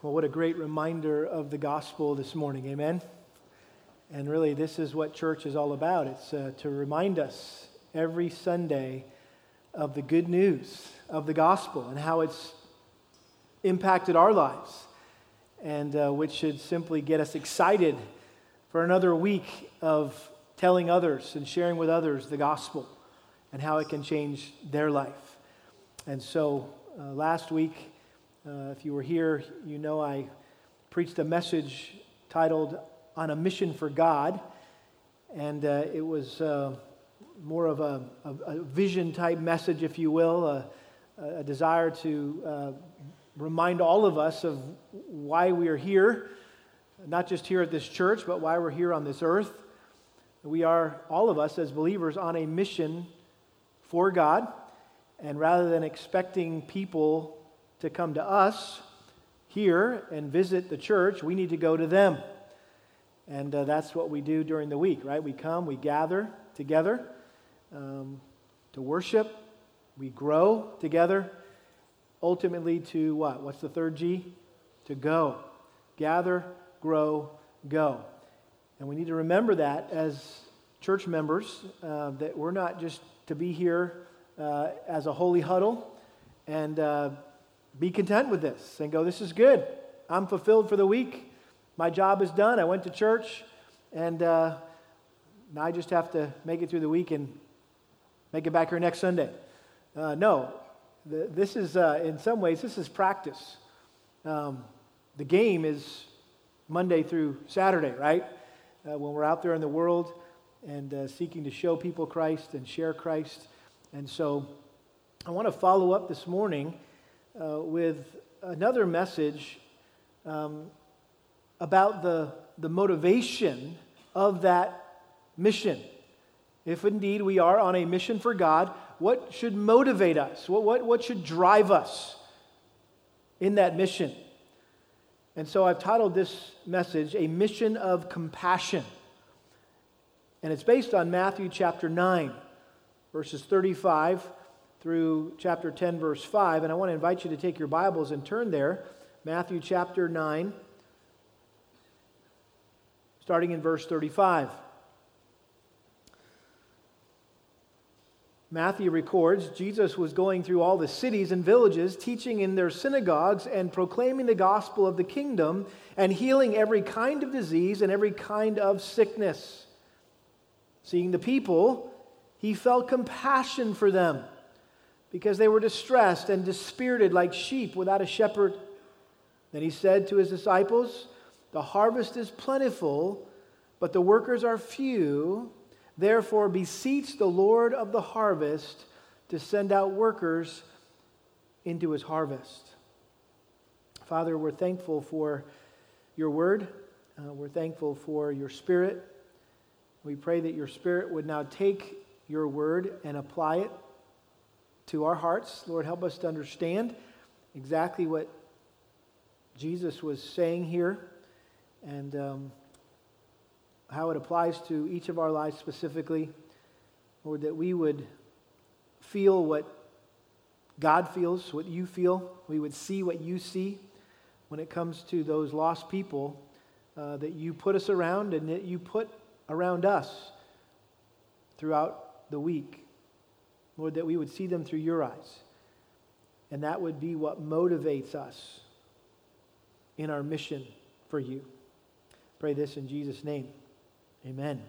Well, what a great reminder of the gospel this morning. Amen. And really, this is what church is all about. It's uh, to remind us every Sunday of the good news of the gospel and how it's impacted our lives, and uh, which should simply get us excited for another week of telling others and sharing with others the gospel and how it can change their life. And so, uh, last week, uh, if you were here, you know I preached a message titled On a Mission for God. And uh, it was uh, more of a, a, a, vision type message, if you will, a, a desire to uh, remind all of us of why we are here, not just here at this church, but why we're here on this earth. We are, all of us as believers, on a mission for God. And rather than expecting people to come to us here and visit the church, we need to go to them. And uh, that's what we do during the week, right? We come, we gather together um, to worship, we grow together, ultimately to what? What's the third G? To go. Gather, grow, go. And we need to remember that as church members, uh, that we're not just to be here uh, as a holy huddle and uh, be content with this and go, This is good. I'm fulfilled for the week. My job is done. I went to church, and uh, now I just have to make it through the week and make it back here next Sunday. Uh, no, the, this is, uh, in some ways, this is practice. Um, the game is Monday through Saturday, right? Uh, when we're out there in the world and uh, seeking to show people Christ and share Christ. And so I want to follow up this morning uh, with another message um, about the, the motivation of that mission. If indeed we are on a mission for God, what should motivate us? What, what, what should drive us in that mission? And so I've titled this message, A Mission of Compassion. And it's based on Matthew chapter 9, verses 35 through chapter 10, verse 5. And I want to invite you to take your Bibles and turn there. Matthew chapter 9, starting in verse 35. Matthew records Jesus was going through all the cities and villages, teaching in their synagogues and proclaiming the gospel of the kingdom and healing every kind of disease and every kind of sickness. Seeing the people, he felt compassion for them because they were distressed and dispirited like sheep without a shepherd. Then he said to his disciples, The harvest is plentiful, but the workers are few. Therefore, beseech the Lord of the harvest to send out workers into his harvest. Father, we're thankful for your word. Uh, we're thankful for your spirit. We pray that your spirit would now take your word and apply it to our hearts. Lord, help us to understand exactly what Jesus was saying here and um, how it applies to each of our lives specifically. Lord, that we would feel what God feels, what you feel. We would see what you see when it comes to those lost people uh, that you put us around and that you put around us throughout the week. Lord, that we would see them through your eyes. And that would be what motivates us in our mission for you. Pray this in Jesus' name. Amen.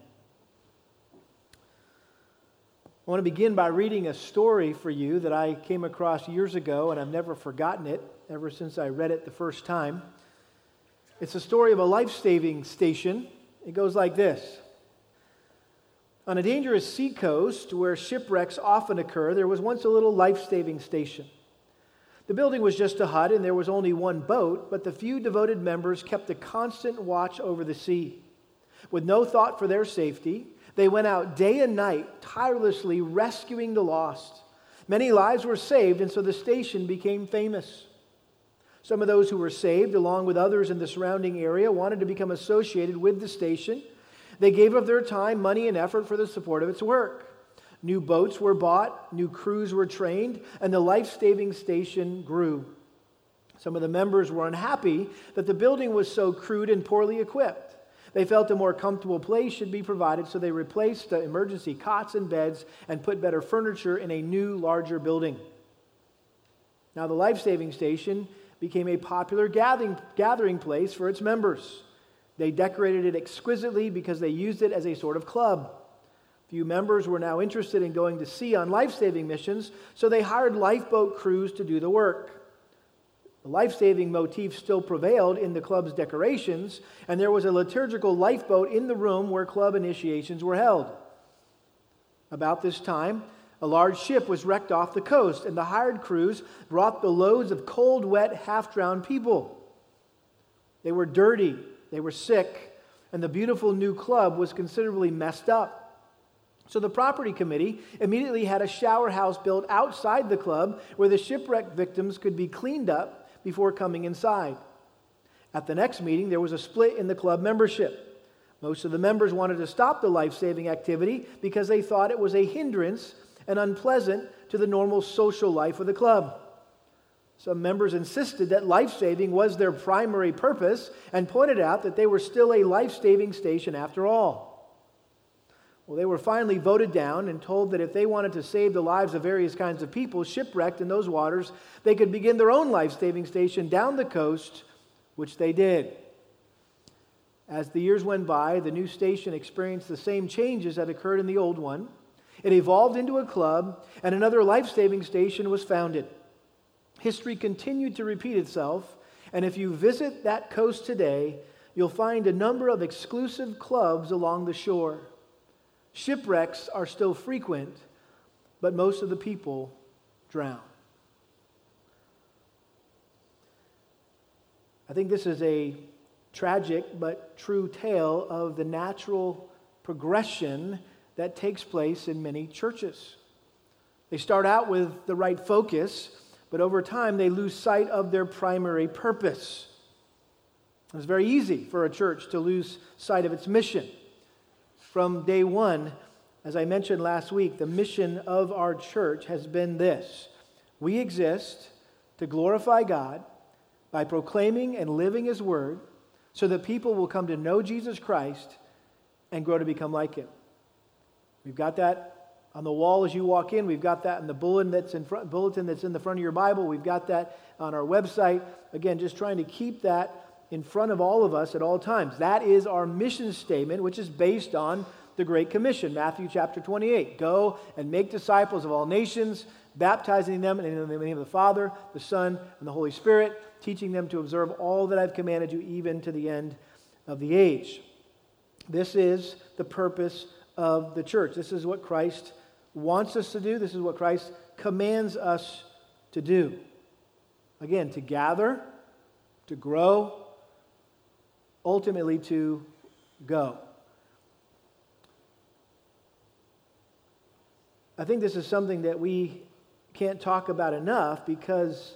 I want to begin by reading a story for you that I came across years ago, and I've never forgotten it ever since I read it the first time. It's a story of a life saving station. It goes like this on a dangerous seacoast where shipwrecks often occur, there was once a little life saving station. The building was just a hut and there was only one boat, but the few devoted members kept a constant watch over the sea. With no thought for their safety, they went out day and night, tirelessly rescuing the lost. Many lives were saved, and so the station became famous. Some of those who were saved, along with others in the surrounding area, wanted to become associated with the station they gave of their time, money, and effort for the support of its work. New boats were bought, new crews were trained, and the life saving station grew. Some of the members were unhappy that the building was so crude and poorly equipped. They felt a more comfortable place should be provided, so they replaced the emergency cots and beds and put better furniture in a new, larger building. Now, the life saving station became a popular gathering, gathering place for its members. They decorated it exquisitely because they used it as a sort of club. Few members were now interested in going to sea on life saving missions, so they hired lifeboat crews to do the work. The life saving motif still prevailed in the club's decorations, and there was a liturgical lifeboat in the room where club initiations were held. About this time, a large ship was wrecked off the coast, and the hired crews brought the loads of cold, wet, half drowned people. They were dirty, they were sick, and the beautiful new club was considerably messed up. So the property committee immediately had a shower house built outside the club where the shipwreck victims could be cleaned up before coming inside. At the next meeting, there was a split in the club membership. Most of the members wanted to stop the life saving activity because they thought it was a hindrance and unpleasant to the normal social life of the club. Some members insisted that life saving was their primary purpose and pointed out that they were still a life saving station after all. Well, they were finally voted down and told that if they wanted to save the lives of various kinds of people shipwrecked in those waters, they could begin their own life saving station down the coast, which they did. As the years went by, the new station experienced the same changes that occurred in the old one. It evolved into a club, and another life saving station was founded. History continued to repeat itself, and if you visit that coast today, you'll find a number of exclusive clubs along the shore. Shipwrecks are still frequent, but most of the people drown. I think this is a tragic but true tale of the natural progression that takes place in many churches. They start out with the right focus, but over time they lose sight of their primary purpose. It's very easy for a church to lose sight of its mission from day one, as I mentioned last week, the mission of our church has been this we exist to glorify God by proclaiming and living His word so that people will come to know Jesus Christ and grow to become like Him. We've got that on the wall as you walk in. We've got that in the bulletin that's in front, bulletin that's in the front of your Bible. We've got that on our website. Again, just trying to keep that in front of all of us at all times. That is our mission statement, which is based on the Great Commission, Matthew chapter 28. Go and make disciples of all nations, baptizing them in the name of the Father, the Son, and the Holy Spirit, teaching them to observe all that I've commanded you, even to the end of the age. This is the purpose of the church. This is what Christ wants us to do. This is what Christ commands us to do. Again, to gather, to grow, ultimately to go. I think this is something that we can't talk about enough because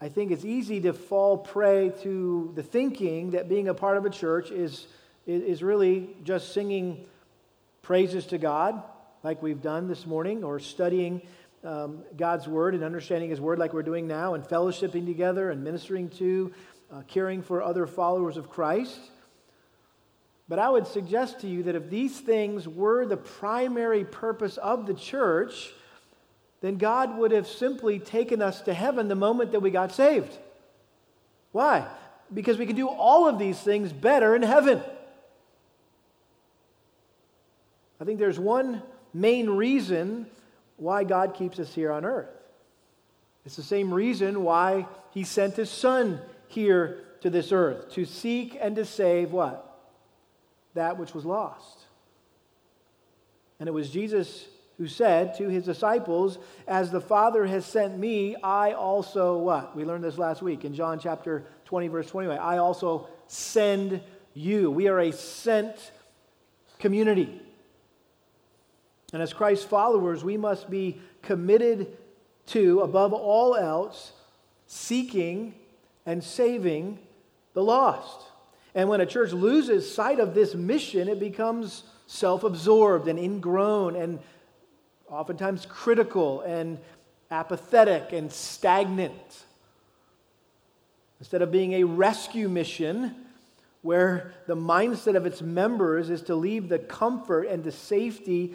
I think it's easy to fall prey to the thinking that being a part of a church is, is really just singing praises to God, like we've done this morning, or studying um, God's Word and understanding His Word, like we're doing now, and fellowshipping together and ministering to uh, caring for other followers of Christ. But I would suggest to you that if these things were the primary purpose of the church, then God would have simply taken us to heaven the moment that we got saved. Why? Because we can do all of these things better in heaven. I think there's one main reason why God keeps us here on earth. It's the same reason why He sent His Son here to this earth to seek and to save what? That which was lost. And it was Jesus who said to his disciples, As the Father has sent me, I also what? We learned this last week in John chapter 20, verse 21. I also send you. We are a sent community. And as Christ's followers, we must be committed to, above all else, seeking and saving the lost. And when a church loses sight of this mission, it becomes self absorbed and ingrown and oftentimes critical and apathetic and stagnant. Instead of being a rescue mission, where the mindset of its members is to leave the comfort and the safety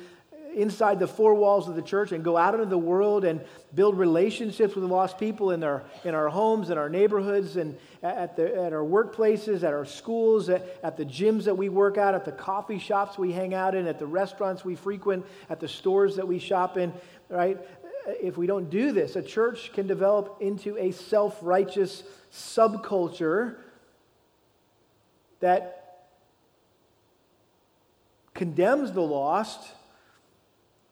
inside the four walls of the church and go out into the world and build relationships with lost people in our, in our homes, in our neighborhoods, and at, the, at our workplaces, at our schools, at, at the gyms that we work at, at the coffee shops we hang out in, at the restaurants we frequent, at the stores that we shop in, right? If we don't do this, a church can develop into a self righteous subculture that condemns the lost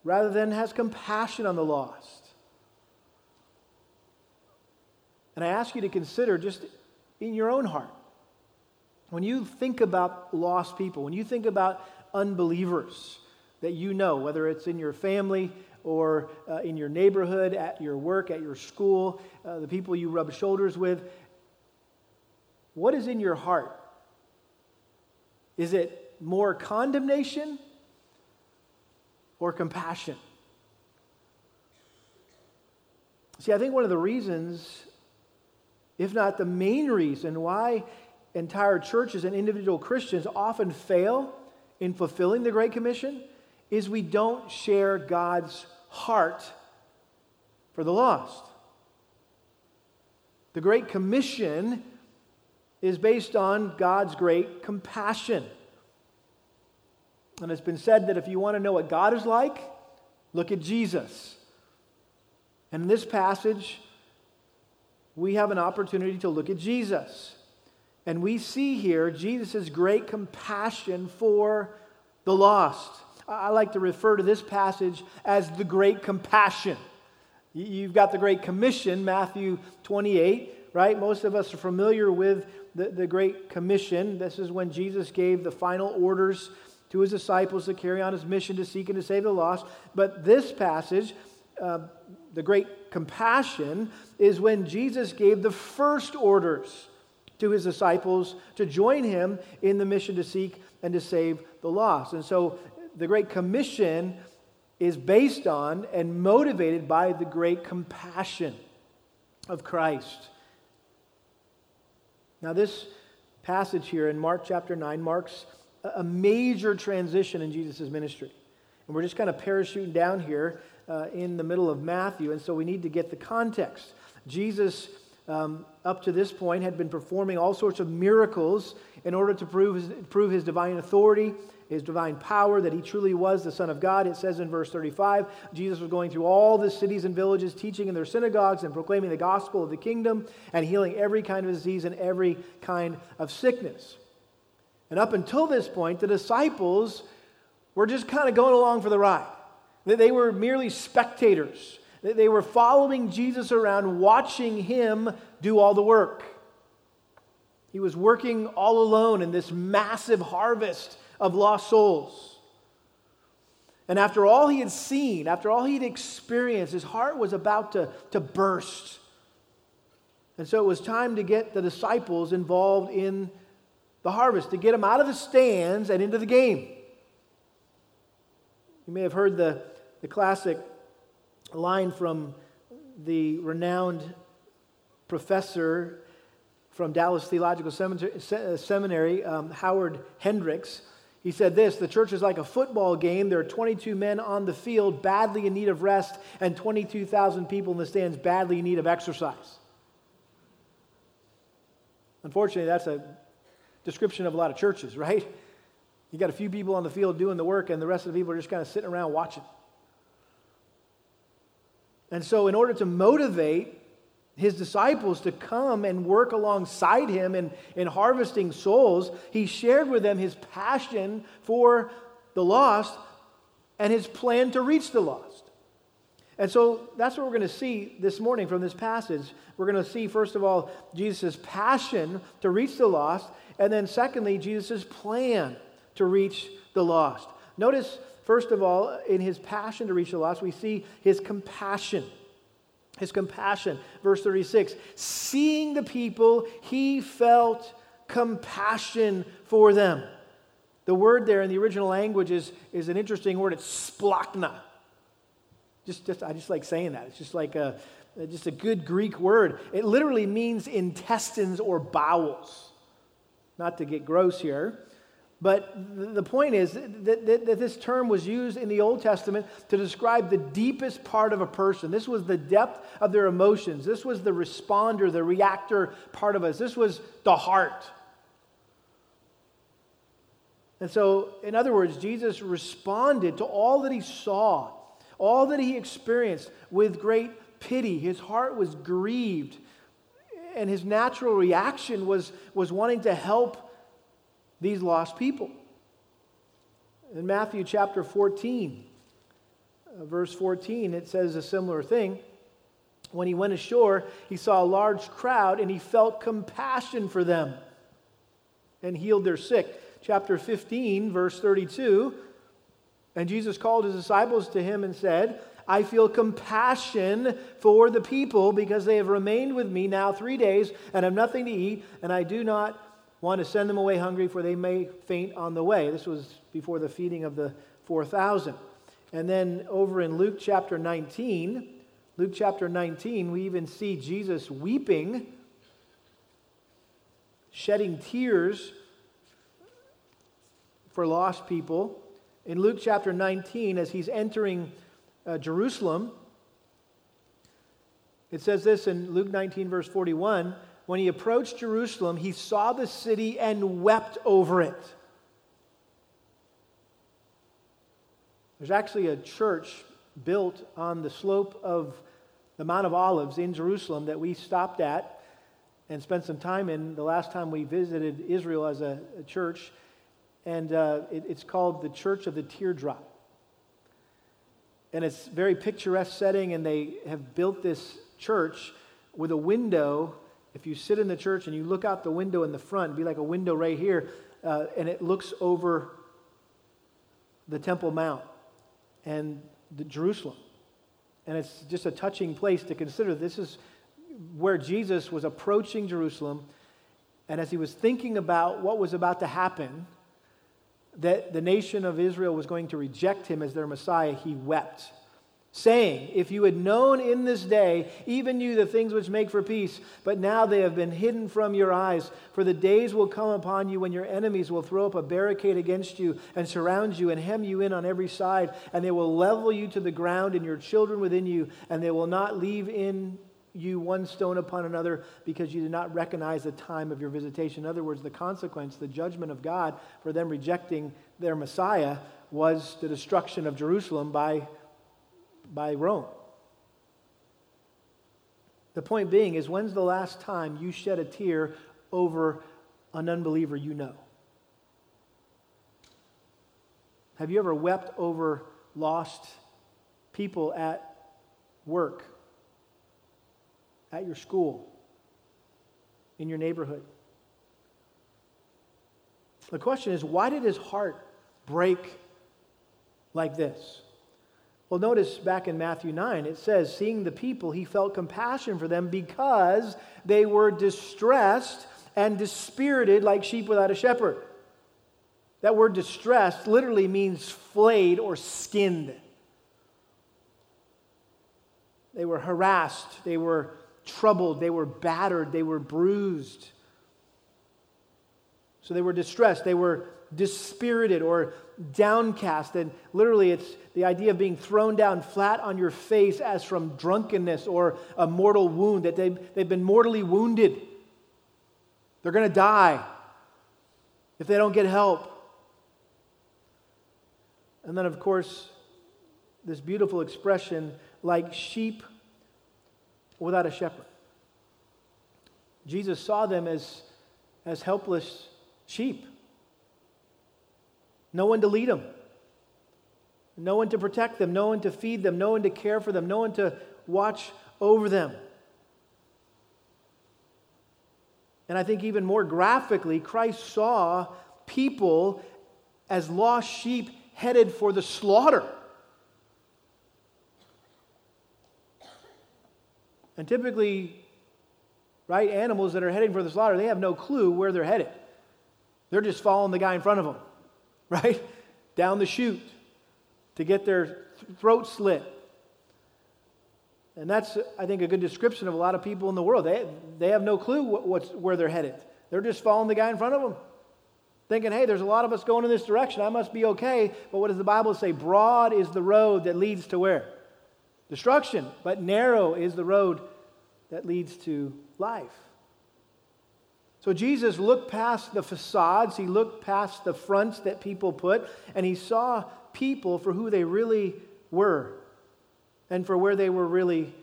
rather than has compassion on the lost. And I ask you to consider just in your own heart, when you think about lost people, when you think about unbelievers that you know, whether it's in your family or uh, in your neighborhood, at your work, at your school, uh, the people you rub shoulders with, what is in your heart? Is it more condemnation or compassion? See, I think one of the reasons, if not the main reason, why entire churches and individual Christians often fail in fulfilling the Great Commission is we don't share God's heart for the lost. The Great Commission is based on God's great compassion. And it's been said that if you want to know what God is like, look at Jesus. And in this passage, we have an opportunity to look at Jesus. And we see here Jesus' great compassion for the lost. I like to refer to this passage as the Great Compassion. You've got the Great Commission, Matthew 28, right? Most of us are familiar with the, the Great Commission. This is when Jesus gave the final orders to his disciples to carry on his mission to seek and to save the lost. But this passage, uh, the great compassion, is when Jesus gave the first orders to his disciples to join him in the mission to seek and to save the lost. And so the Great Commission is based on and motivated by the great compassion of Christ. Now, this passage here in Mark chapter 9 marks a major transition in Jesus' ministry. And we're just kind of parachuting down here uh, in the middle of Matthew, and so we need to get the context. Jesus, um, up to this point, had been performing all sorts of miracles in order to prove his, prove his divine authority, his divine power, that he truly was the Son of God. It says in verse 35 Jesus was going through all the cities and villages, teaching in their synagogues and proclaiming the gospel of the kingdom and healing every kind of disease and every kind of sickness. And up until this point, the disciples were just kind of going along for the ride. That they were merely spectators. That they were following Jesus around, watching him do all the work. He was working all alone in this massive harvest of lost souls. And after all he had seen, after all he had experienced, his heart was about to, to burst. And so it was time to get the disciples involved in the harvest, to get them out of the stands and into the game. You may have heard the, the classic line from the renowned professor from Dallas Theological Seminary, um, Howard Hendricks. He said this The church is like a football game. There are 22 men on the field badly in need of rest, and 22,000 people in the stands badly in need of exercise. Unfortunately, that's a description of a lot of churches, right? You got a few people on the field doing the work, and the rest of the people are just kind of sitting around watching. And so, in order to motivate his disciples to come and work alongside him in, in harvesting souls, he shared with them his passion for the lost and his plan to reach the lost. And so that's what we're going to see this morning from this passage. We're going to see, first of all, Jesus' passion to reach the lost, and then, secondly, Jesus' plan to reach the lost. Notice, first of all, in his passion to reach the lost, we see his compassion. His compassion. Verse 36 Seeing the people, he felt compassion for them. The word there in the original language is, is an interesting word. It's splachna. Just, just, I just like saying that. It's just like a, just a good Greek word. It literally means intestines or bowels. Not to get gross here, but the point is that, that, that, this term was used in the Old Testament to describe the deepest part of a person. This was the depth of their emotions. This was the responder, the reactor part of us. This was the heart. And so, in other words, Jesus responded to all that he saw, all that he experienced with great pity. His heart was grieved, and his natural reaction was, was wanting to help these lost people. In Matthew chapter 14, uh, verse 14, it says a similar thing. When he went ashore, he saw a large crowd and he felt compassion for them and healed their sick. Chapter 15, verse 32, and Jesus called his disciples to him and said, I feel compassion for the people because they have remained with me now three days and have nothing to eat, and I do not want to send them away hungry, for they may faint on the way. This was before the feeding of the 4,000. And then over in Luke chapter 19, Luke chapter 19, we even see Jesus weeping, shedding tears for lost people. In Luke chapter 19, as he's entering uh, Jerusalem. It says this in Luke 19, verse 41 When he approached Jerusalem, he saw the city and wept over it. There's actually a church built on the slope of the Mount of Olives in Jerusalem that we stopped at and spent some time in the last time we visited Israel as a, a church. And uh, it, it's called the Church of the Teardrop and it's very picturesque setting and they have built this church with a window. If you sit in the church and you look out the window in the front be like a window right here uh, and it looks over the temple mount and jerusalem. And it's just a touching place to consider. This is where jesus was approaching jerusalem and as he was thinking about what was about to happen that the nation of Israel was going to reject him as their Messiah, he wept, saying, If you had known in this day, even you, the things which make for peace, but now they have been hidden from your eyes. For the days will come upon you when your enemies will throw up a barricade against you and surround you and hem you in on every side, and they will level you to the ground and your children within you, and they will not leave in you one stone upon another because you did not recognize the time of your visitation. In other words, the consequence, the judgment of God for them rejecting their Messiah was the destruction of Jerusalem by, by Rome. The point being is when's the last time you shed a tear over an unbeliever you know? Have you ever wept over lost people at work? At your school, in your neighborhood. The question is why did his heart break like this? Well, notice back in Matthew 9, it says, Seeing the people, he felt compassion for them because they were distressed and dispirited like sheep without a shepherd. That word distressed literally means flayed or skinned. They were harassed, they were troubled, they were battered, they were bruised. So they were distressed, they were dispirited or downcast. And literally, it's the idea of being thrown down flat on your face as from drunkenness or a mortal wound, that they've, they've been mortally wounded. They're going to die if they don't get help. And then, of course, this beautiful expression like sheep without a shepherd. Jesus saw them as, as helpless sheep. No one to lead them, no one to protect them, no one to feed them, no one to care for them, no one to watch over them. And I think even more graphically, Christ saw people as lost sheep headed for the slaughter. And typically, right, animals that are heading for the slaughter, they have no clue where they're headed. They're just following the guy in front of them, right? Down the chute to get their throat slit. And that's, I think, a good description of a lot of people in the world. They, they have no clue what, what's, where they're headed. They're just following the guy in front of them, thinking, hey, there's a lot of us going in this direction. I must be okay. But what does the Bible say? Broad is the road that leads to where? Destruction. But narrow is the road that leads to life. So Jesus looked past the facades, he looked past the fronts that people put, and he saw people for who they really were and for where they were really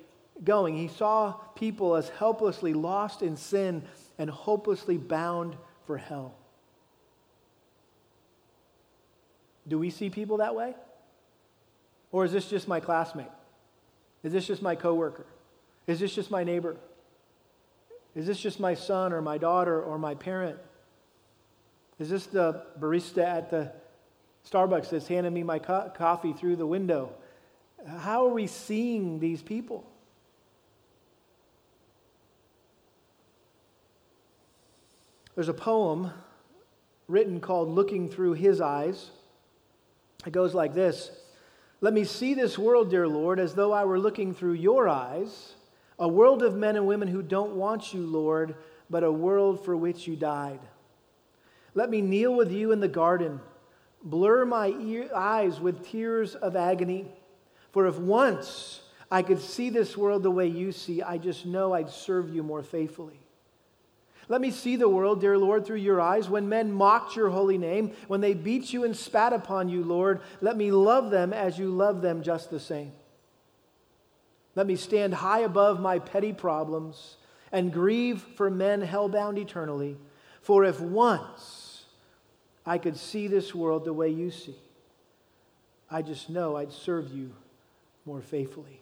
going. He saw people as helplessly lost in sin and hopelessly bound for hell. Do we see people that way? Or is this just my classmate? Is this just my coworker? Is this just my neighbor? Is this just my son or my daughter or my parent? Is this the barista at the Starbucks that's handing me my co- coffee through the window? How are we seeing these people? There's a poem written called Looking Through His Eyes. It goes like this Let me see this world, dear Lord, as though I were looking through your eyes a world of men and women who don't want you, Lord, but a world for which you died. Let me kneel with you in the garden, blur my ear, eyes with tears of agony. For if once I could see this world the way you see, I just know I'd serve you more faithfully. Let me see the world, dear Lord, through your eyes. When men mocked your holy name, when they beat you and spat upon you, Lord, let me love them as you love them just the same. Let me stand high above my petty problems and grieve for men hellbound eternally. For if once I could see this world the way you see, I just know I'd serve you more faithfully.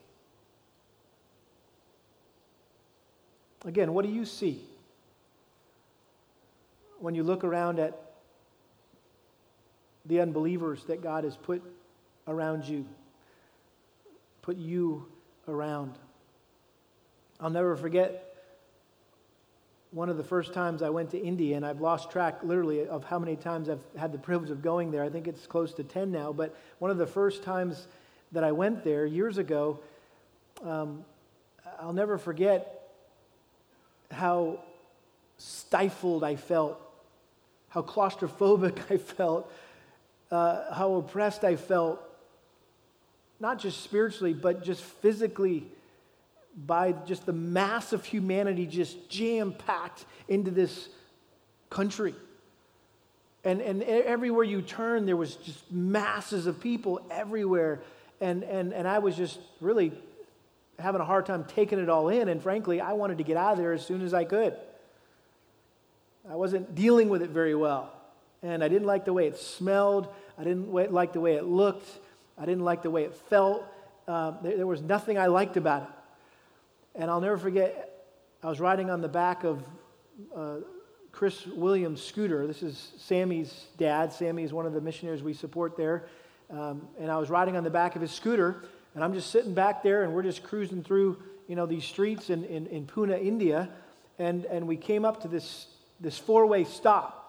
Again, what do you see when you look around at the unbelievers that God has put around you, put you around. I'll never forget one of the first times I went to India, and I've lost track literally of how many times I've had the privilege of going there. I think it's close to 10 now, but one of the first times that I went there years ago, um, I'll never forget how stifled I felt, how claustrophobic I felt, uh, how oppressed I felt not just spiritually, but just physically by just the mass of humanity just jam packed into this country. And, and everywhere you turn, there was just masses of people everywhere. And, and, and I was just really having a hard time taking it all in. And frankly, I wanted to get out of there as soon as I could. I wasn't dealing with it very well. And I didn't like the way it smelled. I didn't like the way it looked. I didn't like the way it felt. Uh, there, there, was nothing I liked about it. And I'll never forget, I was riding on the back of uh, Chris Williams' scooter. This is Sammy's dad. Sammy is one of the missionaries we support there. Um, and I was riding on the back of his scooter, and I'm just sitting back there, and we're just cruising through, you know, these streets in, in, in Pune, India. And, and we came up to this, this four-way stop.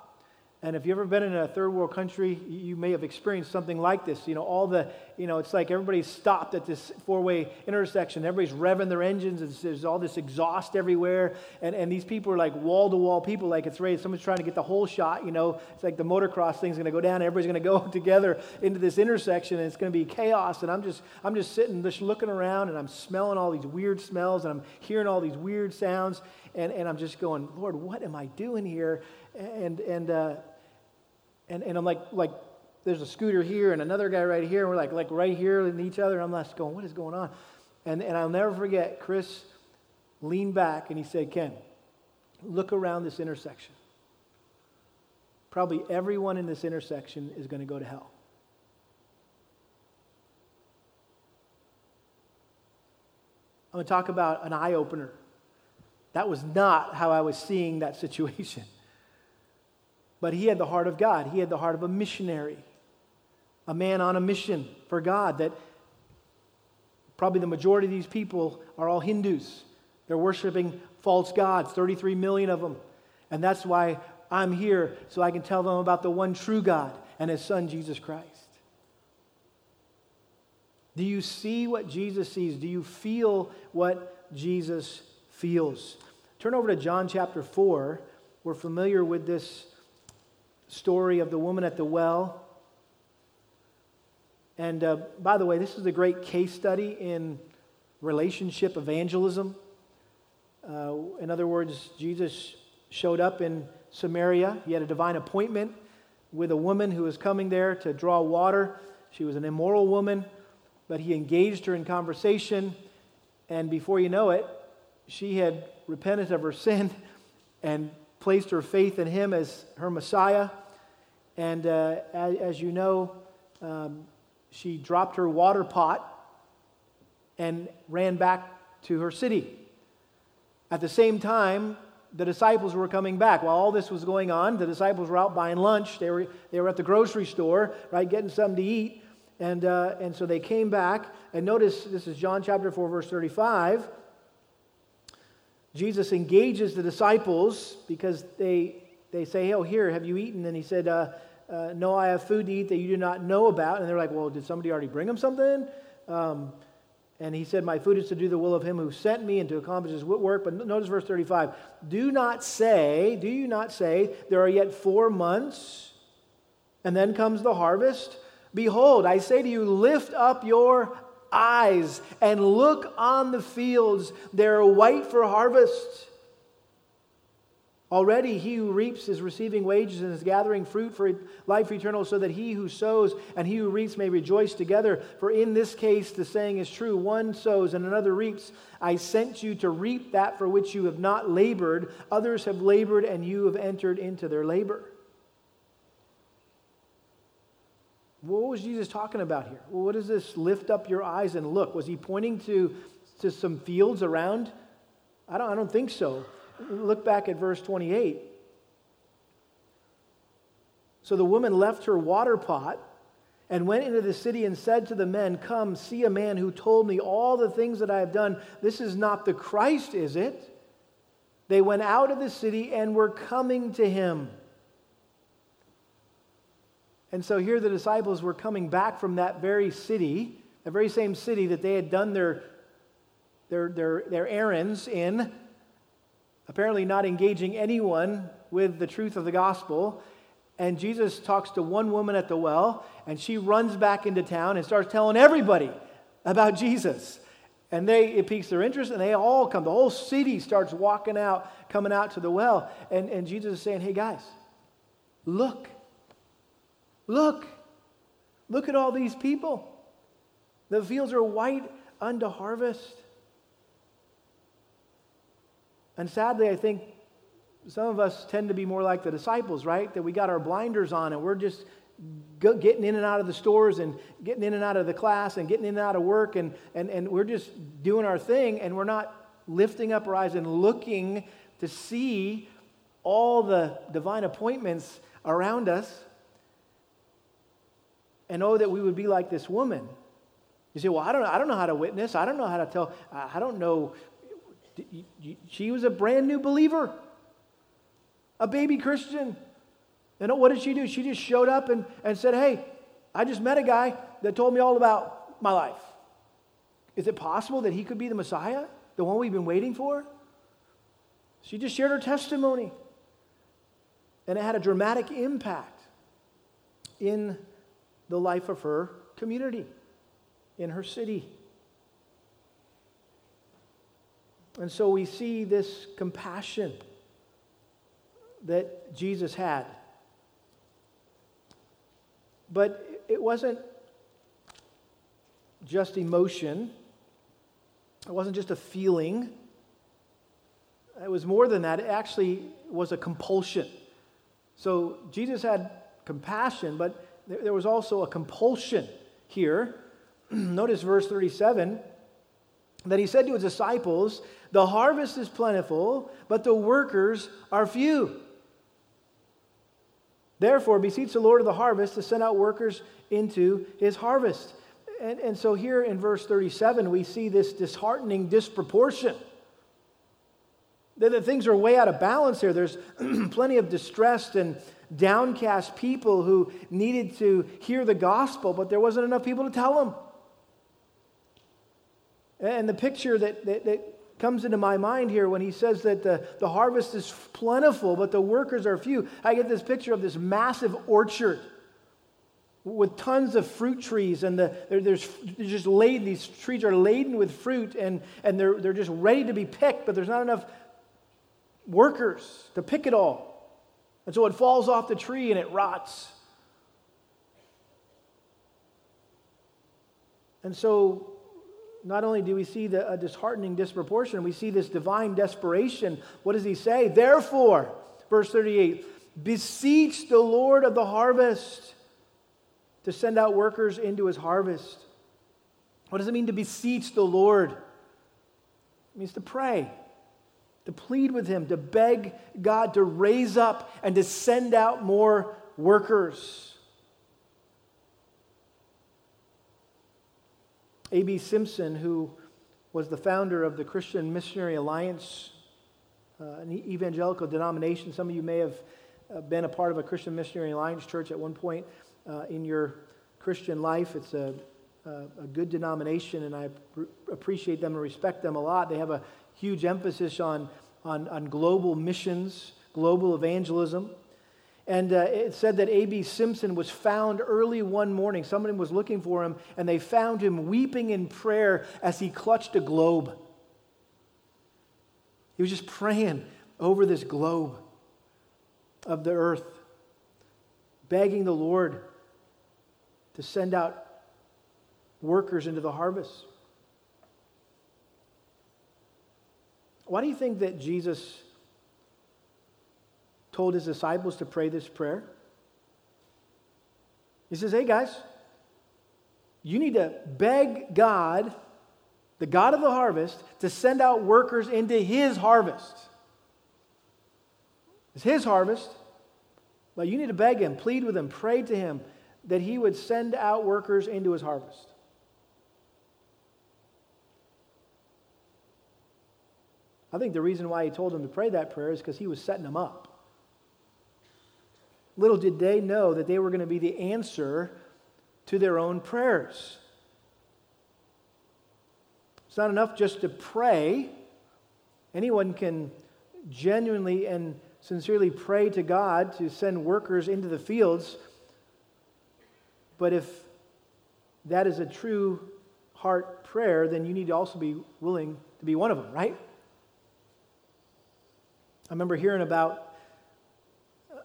And if you've ever been in a third world country, you may have experienced something like this. You know, all the, you know, it's like everybody's stopped at this four way intersection. Everybody's revving their engines. And there's all this exhaust everywhere. And, and these people are like wall to wall people, like it's ready. Someone's trying to get the holeshot. You know, it's like the motocross thing's going to go down. Everybody's going to go together into this intersection and it's going to be chaos. And I'm just, I'm just sitting, just looking around and I'm smelling all these weird smells and I'm hearing all these weird sounds. And, and I'm just going, Lord, what am I doing here? And, and, uh, and, and I'm like, like, there's a scooter here and another guy right here, and we're like, like right here in each other. And I'm just going, what is going on? And, and I'll never forget, Chris leaned back and he said, Ken, look around this intersection. Probably everyone in this intersection is going to go to hell. I'm going to talk about an eye opener. That was not how I was seeing that situation. But he had the heart of God. He had the heart of a missionary, a man on a mission for God. That probably the majority of these people are all Hindus. They're worshiping false gods, 33 million of them. And that's why I'm here, so I can tell them about the one true God and his son, Jesus Christ. Do you see what Jesus sees? Do you feel what Jesus feels? Turn over to John chapter 4. We're familiar with this story of the woman at the well. And uh, by the way, this is a great case study in relationship evangelism. Uh, in other words, Jesus showed up in Samaria. He had a divine appointment with a woman who was coming there to draw water. She was an immoral woman, but he engaged her in conversation. And before you know it, she had repented of her sin and placed her faith in him as her Messiah. And uh, as, as, you know, um, she dropped her water pot and ran back to her city. At the same time, the disciples were coming back. While all this was going on, the disciples were out buying lunch. They were, they were at the grocery store, right, getting something to eat. And, uh, and so they came back. And notice this is John chapter 4, verse 35. Jesus engages the disciples because they, they say, Oh, here, have you eaten? And he said, uh, uh, No, I have food to eat that you do not know about. And they're like, Well, did somebody already bring him something? Um, and he said, My food is to do the will of him who sent me and to accomplish his work. But notice verse 35. Do not say, do you not say, there are yet four months, and then comes the harvest? Behold, I say to you, lift up your eyes and look on the fields. They're white for harvest. Already he who reaps is receiving wages and is gathering fruit for life eternal, so that he who sows and he who reaps may rejoice together. For in this case, the saying is true one sows and another reaps. I sent you to reap that for which you have not labored. Others have labored, and you have entered into their labor. What was Jesus talking about here? Well, what is this lift up your eyes and look? Was he pointing to, to some fields around? I don't, I don't think so. Look back at verse 28. So the woman left her water pot and went into the city and said to the men, Come, see a man who told me all the things that I have done. This is not the Christ, is it? They went out of the city and were coming to him. And so here the disciples were coming back from that very city, the very same city that they had done their, their, their, their errands in apparently not engaging anyone with the truth of the gospel. And Jesus talks to one woman at the well, and she runs back into town and starts telling everybody about Jesus. And they, it piques their interest, and they all come. The whole city starts walking out, coming out to the well. And, and Jesus is saying, Hey, guys, look. Look. Look at all these people. The fields are white unto harvest. And sadly, I think some of us tend to be more like the disciples, right? That we got our blinders on and we're just getting in and out of the stores and getting in and out of the class and getting in and out of work and, and, and we're just doing our thing and we're not lifting up our eyes and looking to see all the divine appointments around us. And oh, that we would be like this woman. You say, well, I don't, I don't know how to witness. I don't know how to tell. I don't know she was a brand new believer, a baby Christian. And what did she do? She just showed up and, and said, Hey, I just met a guy that told me all about my life. Is it possible that he could be the Messiah, the one we've been waiting for? She just shared her testimony. And it had a dramatic impact in the life of her community, in her city. And so we see this compassion that Jesus had. But it wasn't just emotion, it wasn't just a feeling. It was more than that. It actually was a compulsion. So Jesus had compassion, but there was also a compulsion here. Notice verse 37 that he said to his disciples, The harvest is plentiful, but the workers are few. Therefore, beseech the Lord of the harvest to send out workers into his harvest. And, and so, here in verse 37, we see this disheartening disproportion. That, that things are way out of balance here. There's plenty of distressed and downcast people who needed to hear the gospel, but there wasn't enough people to tell them. And the picture that, that, that comes into my mind here when he says that the, the harvest is plentiful, but the workers are few. I get this picture of this massive orchard with tons of fruit trees, and the, they're, there's they're just laden, these trees are laden with fruit, and, and they're, they're just ready to be picked, but there's not enough workers to pick it all. And so it falls off the tree and it rots. And so not only do we see the a disheartening disproportion, we see this divine desperation. What does he say? Therefore, verse 38 beseech the Lord of the harvest to send out workers into his harvest. What does it mean to beseech the Lord? It means to pray, to plead with him, to beg God to raise up and to send out more workers. A.B. Simpson, who was the founder of the Christian Missionary Alliance, uh, an evangelical denomination. Some of you may have uh, been a part of a Christian Missionary Alliance church at one point uh, in your Christian life. It's a, a, a good denomination, and I appreciate them and respect them a lot. They have a huge emphasis on, on, on global missions, global evangelism. And uh, it said that A.B. Simpson was found early one morning. Somebody was looking for him, and they found him weeping in prayer as he clutched a globe. He was just praying over this globe of the earth, begging the Lord to send out workers into the harvest. Why do you think that Jesus told his disciples to pray this prayer? He says, Hey guys, you need to beg God, the God of the harvest, to send out workers into his harvest. It's his harvest, but you need to beg him, plead with him, pray to him that he would send out workers into his harvest. I think the reason why he told them to pray that prayer is because he was setting them up. Little did they know that they were going to be the answer to their own prayers. It's not enough just to pray. Anyone can genuinely and sincerely pray to God to send workers into the fields. But if that is a true heart prayer, then you need to also be willing to be one of them, right? I remember hearing about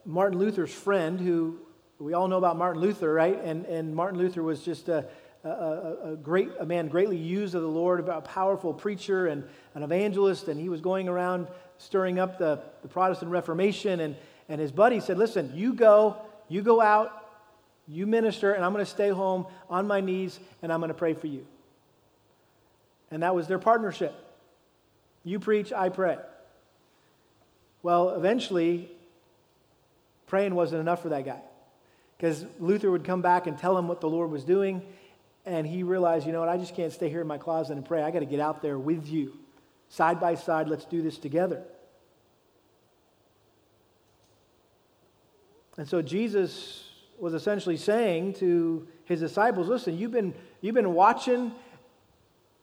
Martin Luther's friend, who we all know about Martin Luther, right? And, and Martin Luther was just a, a, a, great a man greatly used of the Lord, a powerful preacher and an evangelist, and he was going around stirring up the, the Protestant Reformation. And, and his buddy said, Listen, you go, you go out, you minister, and I'm going to stay home on my knees and I'm going to pray for you. And that was their partnership. You preach, I pray. Well, eventually, Praying wasn't enough for that guy. Because Luther would come back and tell him what the Lord was doing, and he realized, you know what, I just can't stay here in my closet and pray. I got to get out there with you. Side by side, let's do this together. And so Jesus was essentially saying to his disciples, listen, you've been, you've been watching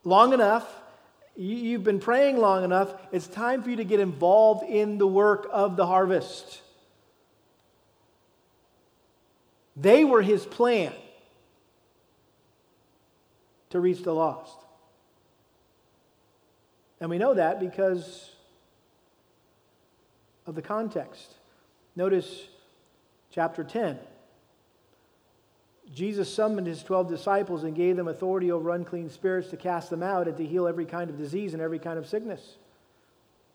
long enough. You've been praying long enough. It's time for you to get involved in the work of the harvest. They were his plan to reach the lost. And we know that because of the context. Notice chapter 10. Jesus summoned his 12 disciples and gave them authority over unclean spirits to cast them out and to heal every kind of disease and every kind of sickness.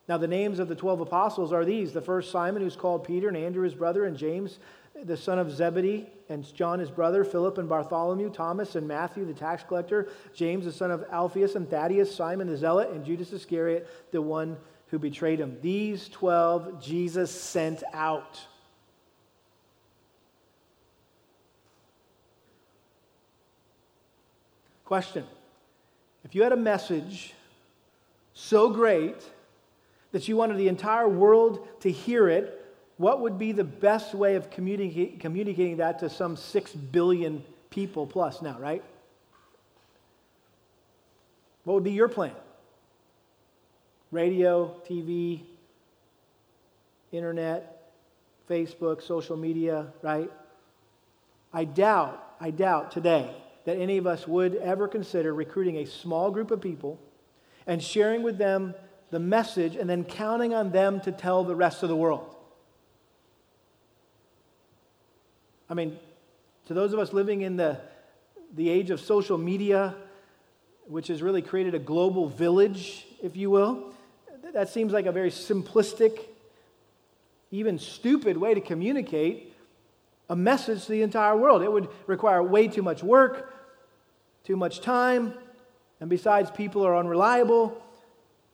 Now, the names of the 12 apostles are these the first Simon, who's called Peter, and Andrew, his brother, and James, the son of Zebedee, and John his brother, Philip and Bartholomew, Thomas and Matthew the tax collector, James the son of Alphaeus and Thaddeus, Simon the zealot, and Judas Iscariot, the one who betrayed him. These 12 Jesus sent out. Question If you had a message so great that you wanted the entire world to hear it, what would be the best way of communica- communicating that to some 6 billion people plus now, right? What would be your plan? Radio, TV, internet, Facebook, social media, right? I doubt, I doubt today that any of us would ever consider recruiting a small group of people and sharing with them the message and then counting on them to tell the rest of the world. I mean, to those of us living in the, the age of social media, which has really created a global village, if you will, that seems like a very simplistic, even stupid way to communicate a message to the entire world. It would require way too much work, too much time, and besides, people are unreliable,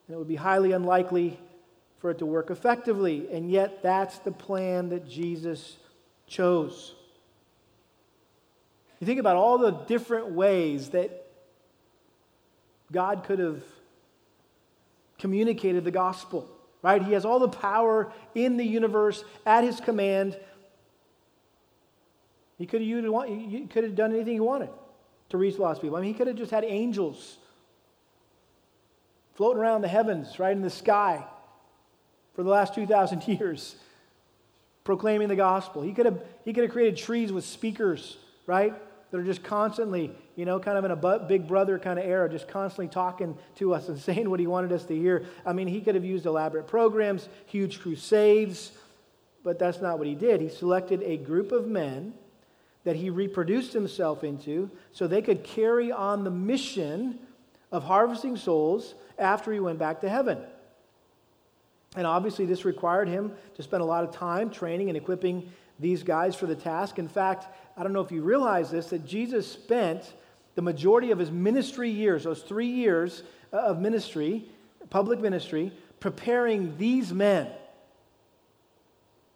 and it would be highly unlikely for it to work effectively. And yet, that's the plan that Jesus chose. You think about all the different ways that God could have communicated the gospel, right? He has all the power in the universe at his command. He could have, he could have done anything he wanted to reach lost people. I mean, he could have just had angels floating around the heavens, right in the sky, for the last 2,000 years, proclaiming the gospel. He could have, he could have created trees with speakers, right? That are just constantly, you know, kind of in a big brother kind of era, just constantly talking to us and saying what he wanted us to hear. I mean, he could have used elaborate programs, huge crusades, but that's not what he did. He selected a group of men that he reproduced himself into so they could carry on the mission of harvesting souls after he went back to heaven. And obviously, this required him to spend a lot of time training and equipping these guys for the task. In fact, I don't know if you realize this, that Jesus spent the majority of his ministry years, those three years uh, of ministry, public ministry, preparing these men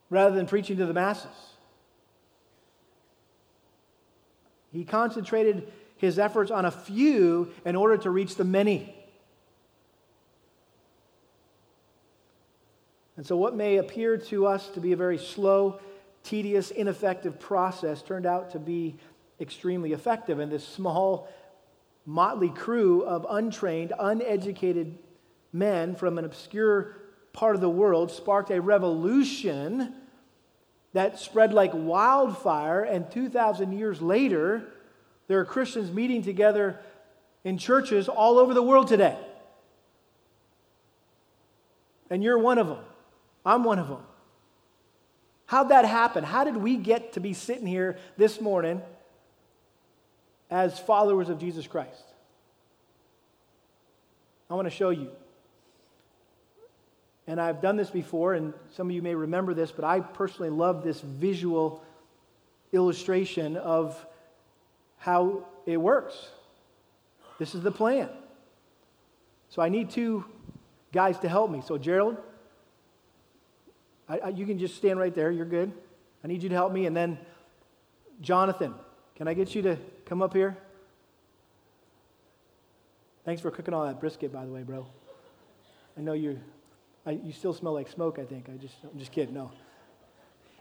rather than preaching to the masses. He concentrated his efforts on a few in order to reach the many. And so, what may appear to us to be a very slow, tedious, ineffective process turned out to be extremely effective. And this small, motley crew of untrained, uneducated men from an obscure part of the world sparked a revolution that spread like wildfire, and 2,000 years later, there are Christians meeting together in churches all over the world today. And you're one of them. I'm one of them. How'd that happen? How did we get to be sitting here this morning as followers of Jesus Christ? I want to show you. And I've done this before, and some of you may remember this, but I personally love this visual illustration of how it works. This is the plan. So I need two guys to help me. So, Gerald, I, I, you can just stand right there. You're good. I need you to help me. And then, Jonathan, can I get you to come up here? Thanks for cooking all that brisket, by the way, bro. I know you I, you still smell like smoke, I think. I just, I'm just kidding. No.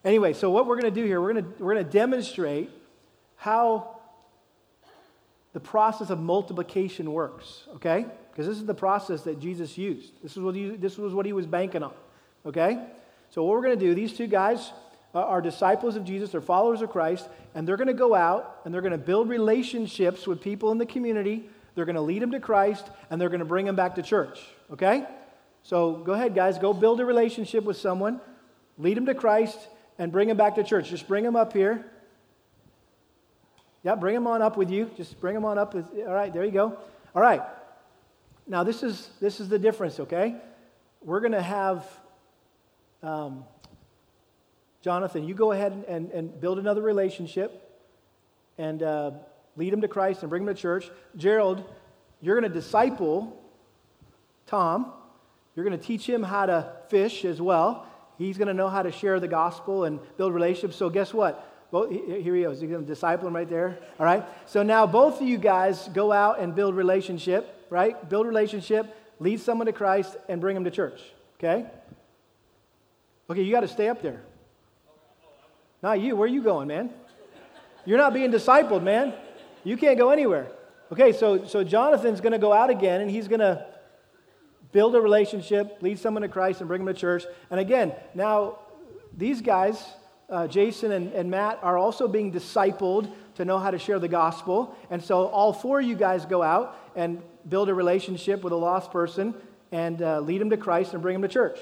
Anyway, so what we're going to do here, we're going to, we're going to demonstrate how the process of multiplication works, okay? Because this is the process that Jesus used. This, is what he, this was what he was banking on, okay? So, what we're going to do, these two guys uh, are disciples of Jesus, they're followers of Christ, and they're going to go out and they're going to build relationships with people in the community. They're going to lead them to Christ, and they're going to bring them back to church, okay? So go ahead, guys, go build a relationship with someone, lead them to Christ, and bring them back to church. Just bring them up here. Yeah, bring them on up with you. Just bring them on up. All right, there you go. All right. Now this is this is the difference. Okay, we're going to have um, Jonathan. You go ahead and, and build another relationship, and uh, lead him to Christ and bring him to church. Gerald, you're going to disciple Tom you're going to teach him how to fish as well. He's going to know how to share the gospel and build relationships. So, guess what? Well, here he is. He's going to disciple him right there. All right. So now both of you guys go out and build relationship, right? Build relationship, lead someone to Christ, and bring them to church. Okay? Okay, you got to stay up there. Not you. Where are you going, man? You're not being discipled, man. You can't go anywhere. Okay, so, so Jonathan's going to go out again and he's going to build a relationship, lead someone to Christ, and bring them to church. And again, now these guys, uh, Jason and, and Matt, are also being discipled to know how to share the gospel. And so all four of you guys go out and build a relationship with a lost person and uh, lead them to Christ and bring them to church.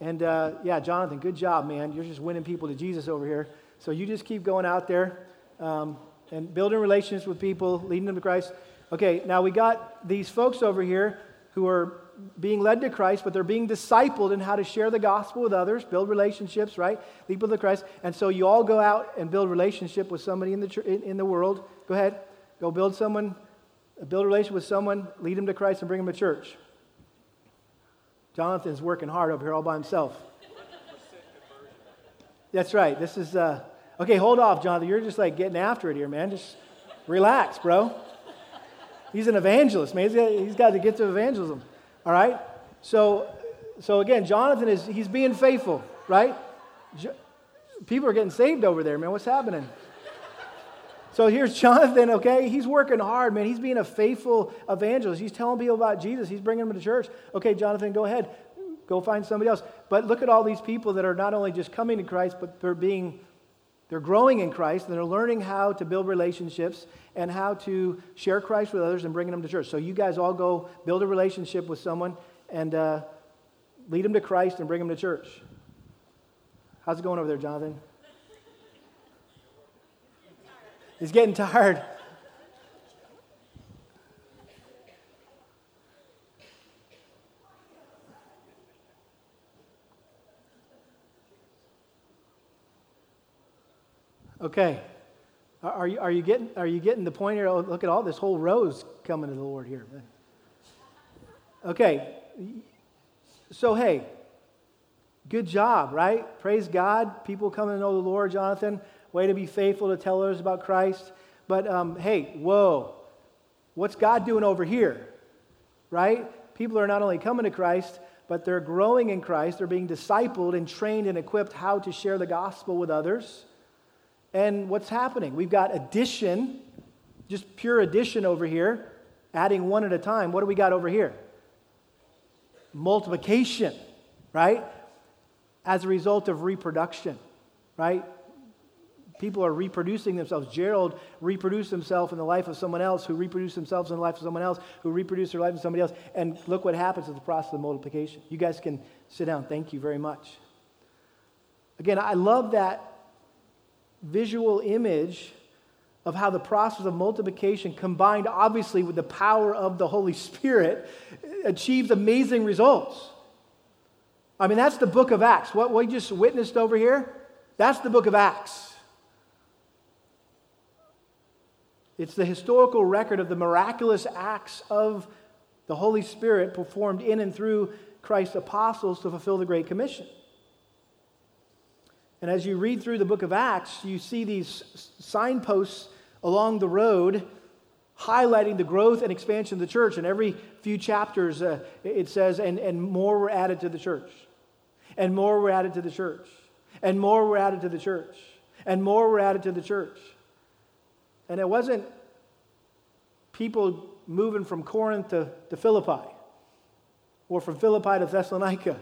And uh, yeah, Jonathan, good job, man. You're just winning people to Jesus over here. So you just keep going out there um, and building relationships with people, leading them to Christ. Okay, now we got these folks over here who are being led to Christ, but they're being discipled in how to share the gospel with others, build relationships, right? Lead people to Christ. And so you all go out and build relationship with somebody in the, in the world. Go ahead. Go build someone, build a relationship with someone, lead them to Christ, and bring them to church. Jonathan's working hard over here all by himself. That's right. This is, uh, okay, hold off, Jonathan. You're just like getting after it here, man. Just relax, bro. He's an evangelist, man. He's got, he's got to get to evangelism. All right? So, so again, Jonathan is, he's being faithful, right? Jo- People are getting saved over there, man. What's happening? So here's Jonathan, okay? He's working hard, man. He's being a faithful evangelist. He's telling people about Jesus. He's bringing them to church. Okay, Jonathan, go ahead. Go find somebody else. But look at all these people that are not only just coming to Christ, but they're being they're growing in Christ and they're learning how to build relationships and how to share Christ with others and bringing them to church. So you guys all go build a relationship with someone and uh, lead them to Christ and bring them to church. How's it going over there, Jonathan? He's getting tired. Okay. Are you, are, you getting, are you getting the point here? Oh, look at all this whole row's coming to the Lord here. Okay. So, hey, good job, right? Praise God. People coming to know the Lord, Jonathan. Way to be faithful to tell others about Christ. But um, hey, whoa. What's God doing over here? Right? People are not only coming to Christ, but they're growing in Christ. They're being discipled and trained and equipped how to share the gospel with others. And what's happening? We've got addition, just pure addition over here, adding one at a time. What do we got over here? Multiplication, right? As a result of reproduction, right? People are reproducing themselves. Gerald reproduced himself in the life of someone else, who reproduced themselves in the life of someone else, who reproduced their life in somebody else. And look what happens in the process of multiplication. You guys can sit down. Thank you very much. Again, I love that visual image of how the process of multiplication, combined obviously with the power of the Holy Spirit, achieves amazing results. I mean, that's the book of Acts. What we just witnessed over here, that's the book of Acts. It's the historical record of the miraculous acts of the Holy Spirit performed in and through Christ's apostles to fulfill the Great Commission. And as you read through the book of Acts, you see these signposts along the road highlighting the growth and expansion of the church. And every few chapters, uh, it says, and, and more were added to the church. And more were added to the church. And more were added to the church. And more were added to the church. And it wasn't people moving from Corinth to, to Philippi or from Philippi to Thessalonica.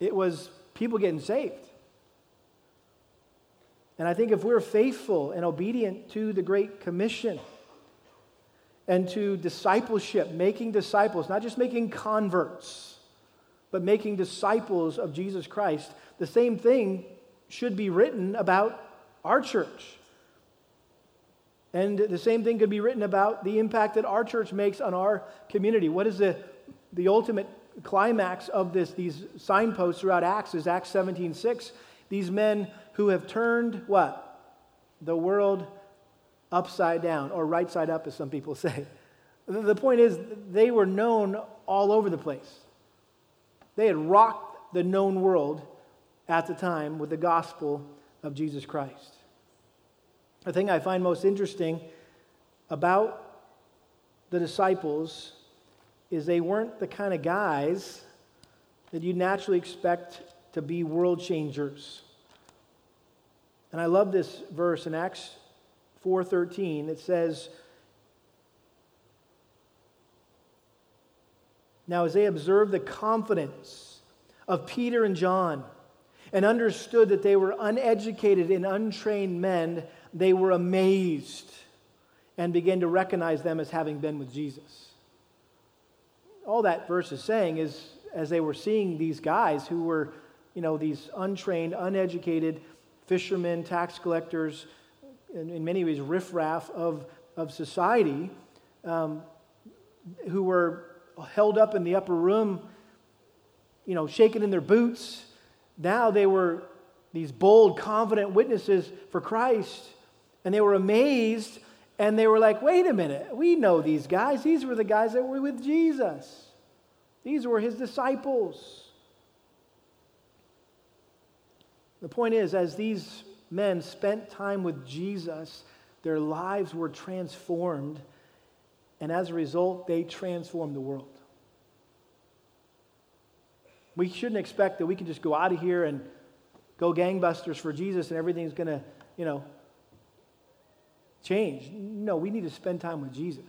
It was people getting saved. And I think if we're faithful and obedient to the Great Commission and to discipleship, making disciples, not just making converts, but making disciples of Jesus Christ, the same thing should be written about our church. And the same thing could be written about the impact that our church makes on our community. What is the, the ultimate climax of this, these signposts throughout Acts is Acts 17 6. These men who have turned what? The world upside down, or right side up, as some people say. The point is, they were known all over the place. They had rocked the known world at the time with the gospel of Jesus Christ. The thing I find most interesting about the disciples is they weren't the kind of guys that you naturally expect to be world changers. And I love this verse in Acts 4:13. It says, Now, as they observed the confidence of Peter and John and understood that they were uneducated and untrained men, they were amazed and began to recognize them as having been with Jesus. All that verse is saying is as they were seeing these guys who were, you know, these untrained, uneducated fishermen, tax collectors, in, in many ways riffraff of, of society, um, who were held up in the upper room, you know, shaking in their boots. Now they were these bold, confident witnesses for Christ. And they were amazed and they were like, wait a minute, we know these guys. These were the guys that were with Jesus, these were his disciples. The point is, as these men spent time with Jesus, their lives were transformed, and as a result, they transformed the world. We shouldn't expect that we can just go out of here and go gangbusters for Jesus and everything's going to, you know, change. No, we need to spend time with Jesus.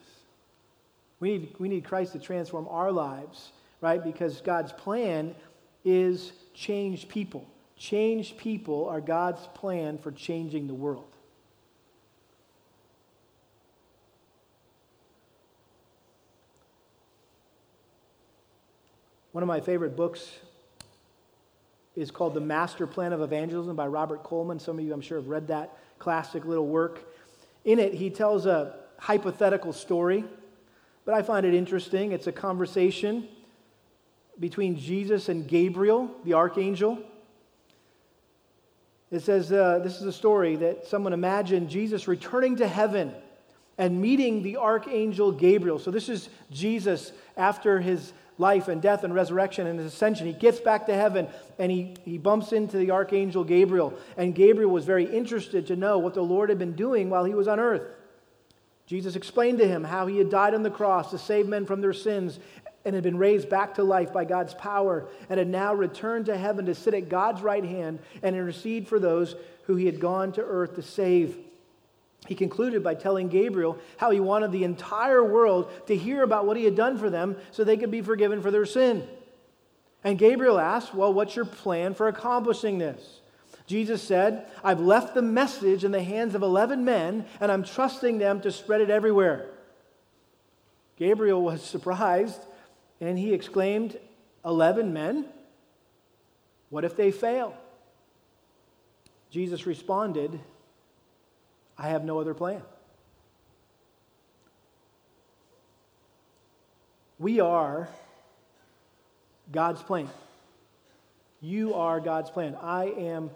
We need, we need Christ to transform our lives, right? Because God's plan is change people. Change people are God's plan for changing the world. One of my favorite books is called The Master Plan of Evangelism by Robert Coleman. Some of you, I'm sure, have read that classic little work. In it, he tells a hypothetical story, but I find it interesting. It's a conversation between Jesus and Gabriel, the archangel. It says uh, this is a story that someone imagined Jesus returning to heaven and meeting the archangel Gabriel. So, this is Jesus after his life and death and resurrection and his ascension. He gets back to heaven and he, he bumps into the archangel Gabriel. And Gabriel was very interested to know what the Lord had been doing while he was on earth. Jesus explained to him how he had died on the cross to save men from their sins and had been raised back to life by God's power and had now returned to heaven to sit at God's right hand and intercede for those who he had gone to earth to save. He concluded by telling Gabriel how he wanted the entire world to hear about what he had done for them so they could be forgiven for their sin. And Gabriel asked, Well, what's your plan for accomplishing this? Jesus said, I've left the message in the hands of 11 men, and I'm trusting them to spread it everywhere. Gabriel was surprised, and he exclaimed, 11 men? What if they fail? Jesus responded, I have no other plan. We are God's plan. You are God's plan. I am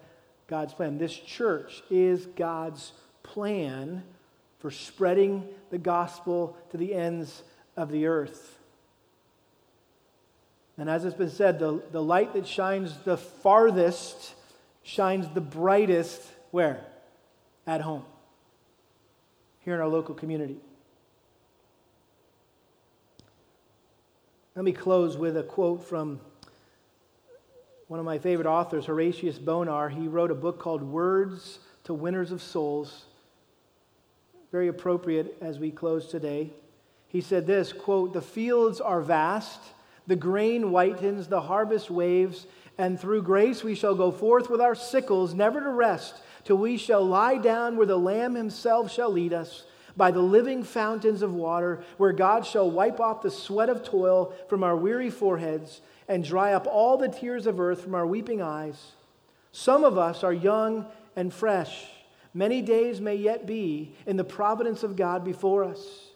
God's plan. This church is God's plan for spreading the gospel to the ends of the earth. And as it's been said, the, the light that shines the farthest shines the brightest where? At home here in our local community. Let me close with a quote from one of my favorite authors, Horatius Bonar. He wrote a book called Words to Winners of Souls. Very appropriate as we close today. He said this quote, The fields are vast, the grain whitens, the harvest waves, and through grace we shall go forth with our sickles, never to rest till we shall lie down where the Lamb himself shall lead us, by the living fountains of water, where God shall wipe off the sweat of toil from our weary foreheads and dry up all the tears of earth from our weeping eyes. Some of us are young and fresh. Many days may yet be in the providence of God before us.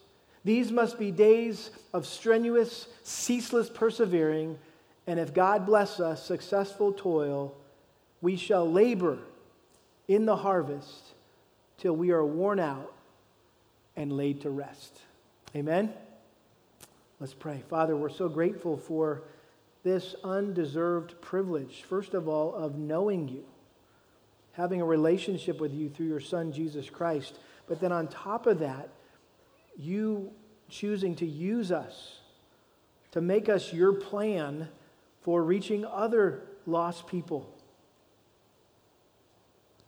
These must be days of strenuous, ceaseless persevering, and if God bless us, successful toil, we shall labor in the harvest till we are worn out and laid to rest. Amen? Let's pray. Father, we're so grateful for this undeserved privilege, first of all, of knowing you, having a relationship with you through your Son, Jesus Christ. But then on top of that, you choosing to use us to make us your plan for reaching other lost people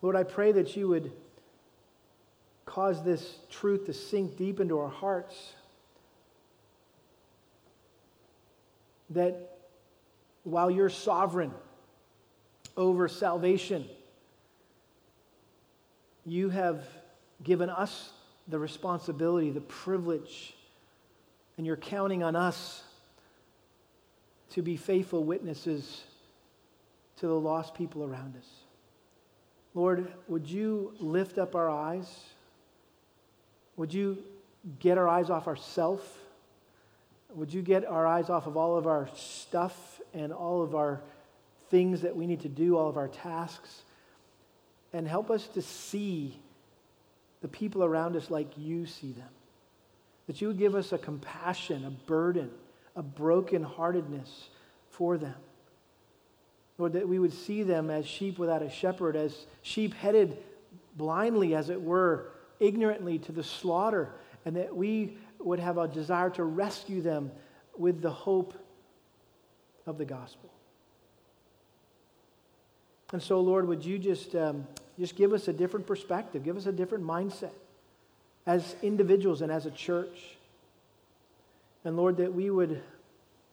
Lord, I pray that you would cause this truth to sink deep into our hearts. that while you're sovereign over salvation, you have given us the responsibility, the privilege, and you're counting on us to be faithful witnesses to the lost people around us. Lord, would you lift up our eyes? Would you get our eyes off ourself? Would you get our eyes off of all of our stuff and all of our things that we need to do, all of our tasks, and help us to see the people around us like you see them? That you would give us a compassion, a burden, a brokenheartedness for them. Lord, that we would see them as sheep without a shepherd, as sheep headed blindly, as it were, ignorantly to the slaughter, and that we would have a desire to rescue them with the hope of the gospel. And so, Lord, would you just, um, just give us a different perspective, give us a different mindset as individuals and as a church. And Lord, that we would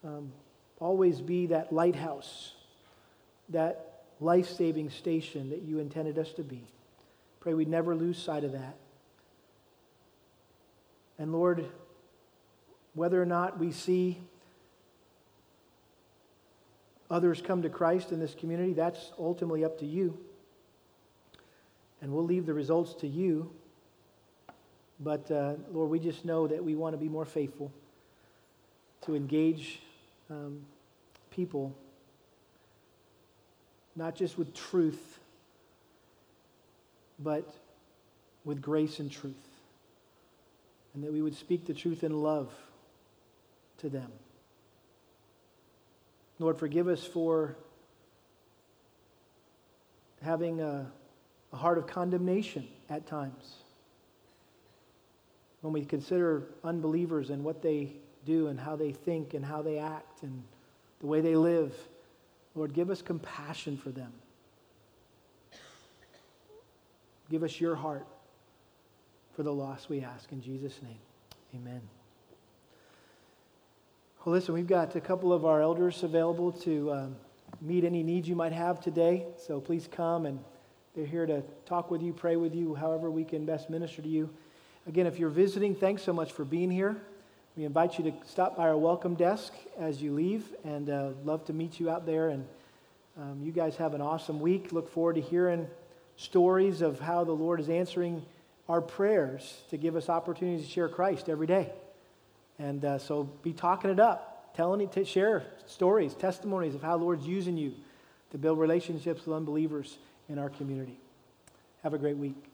um, always be that lighthouse that life saving station that you intended us to be. Pray we never lose sight of that. And Lord, whether or not we see others come to Christ in this community, that's ultimately up to you. And we'll leave the results to you. But uh, Lord, we just know that we want to be more faithful to engage um, people not just with truth, but with grace and truth. And that we would speak the truth in love to them. Lord, forgive us for having a, a heart of condemnation at times. When we consider unbelievers and what they do and how they think and how they act and the way they live. Lord, give us compassion for them. Give us your heart for the lost, we ask. In Jesus' name, amen. Well, listen, we've got a couple of our elders available to um, meet any needs you might have today. So please come, and they're here to talk with you, pray with you, however we can best minister to you. Again, if you're visiting, thanks so much for being here. We invite you to stop by our welcome desk as you leave and uh, love to meet you out there. And um, you guys have an awesome week. Look forward to hearing stories of how the Lord is answering our prayers to give us opportunities to share Christ every day. And uh, so be talking it up, telling it to share stories, testimonies of how the Lord's using you to build relationships with unbelievers in our community. Have a great week.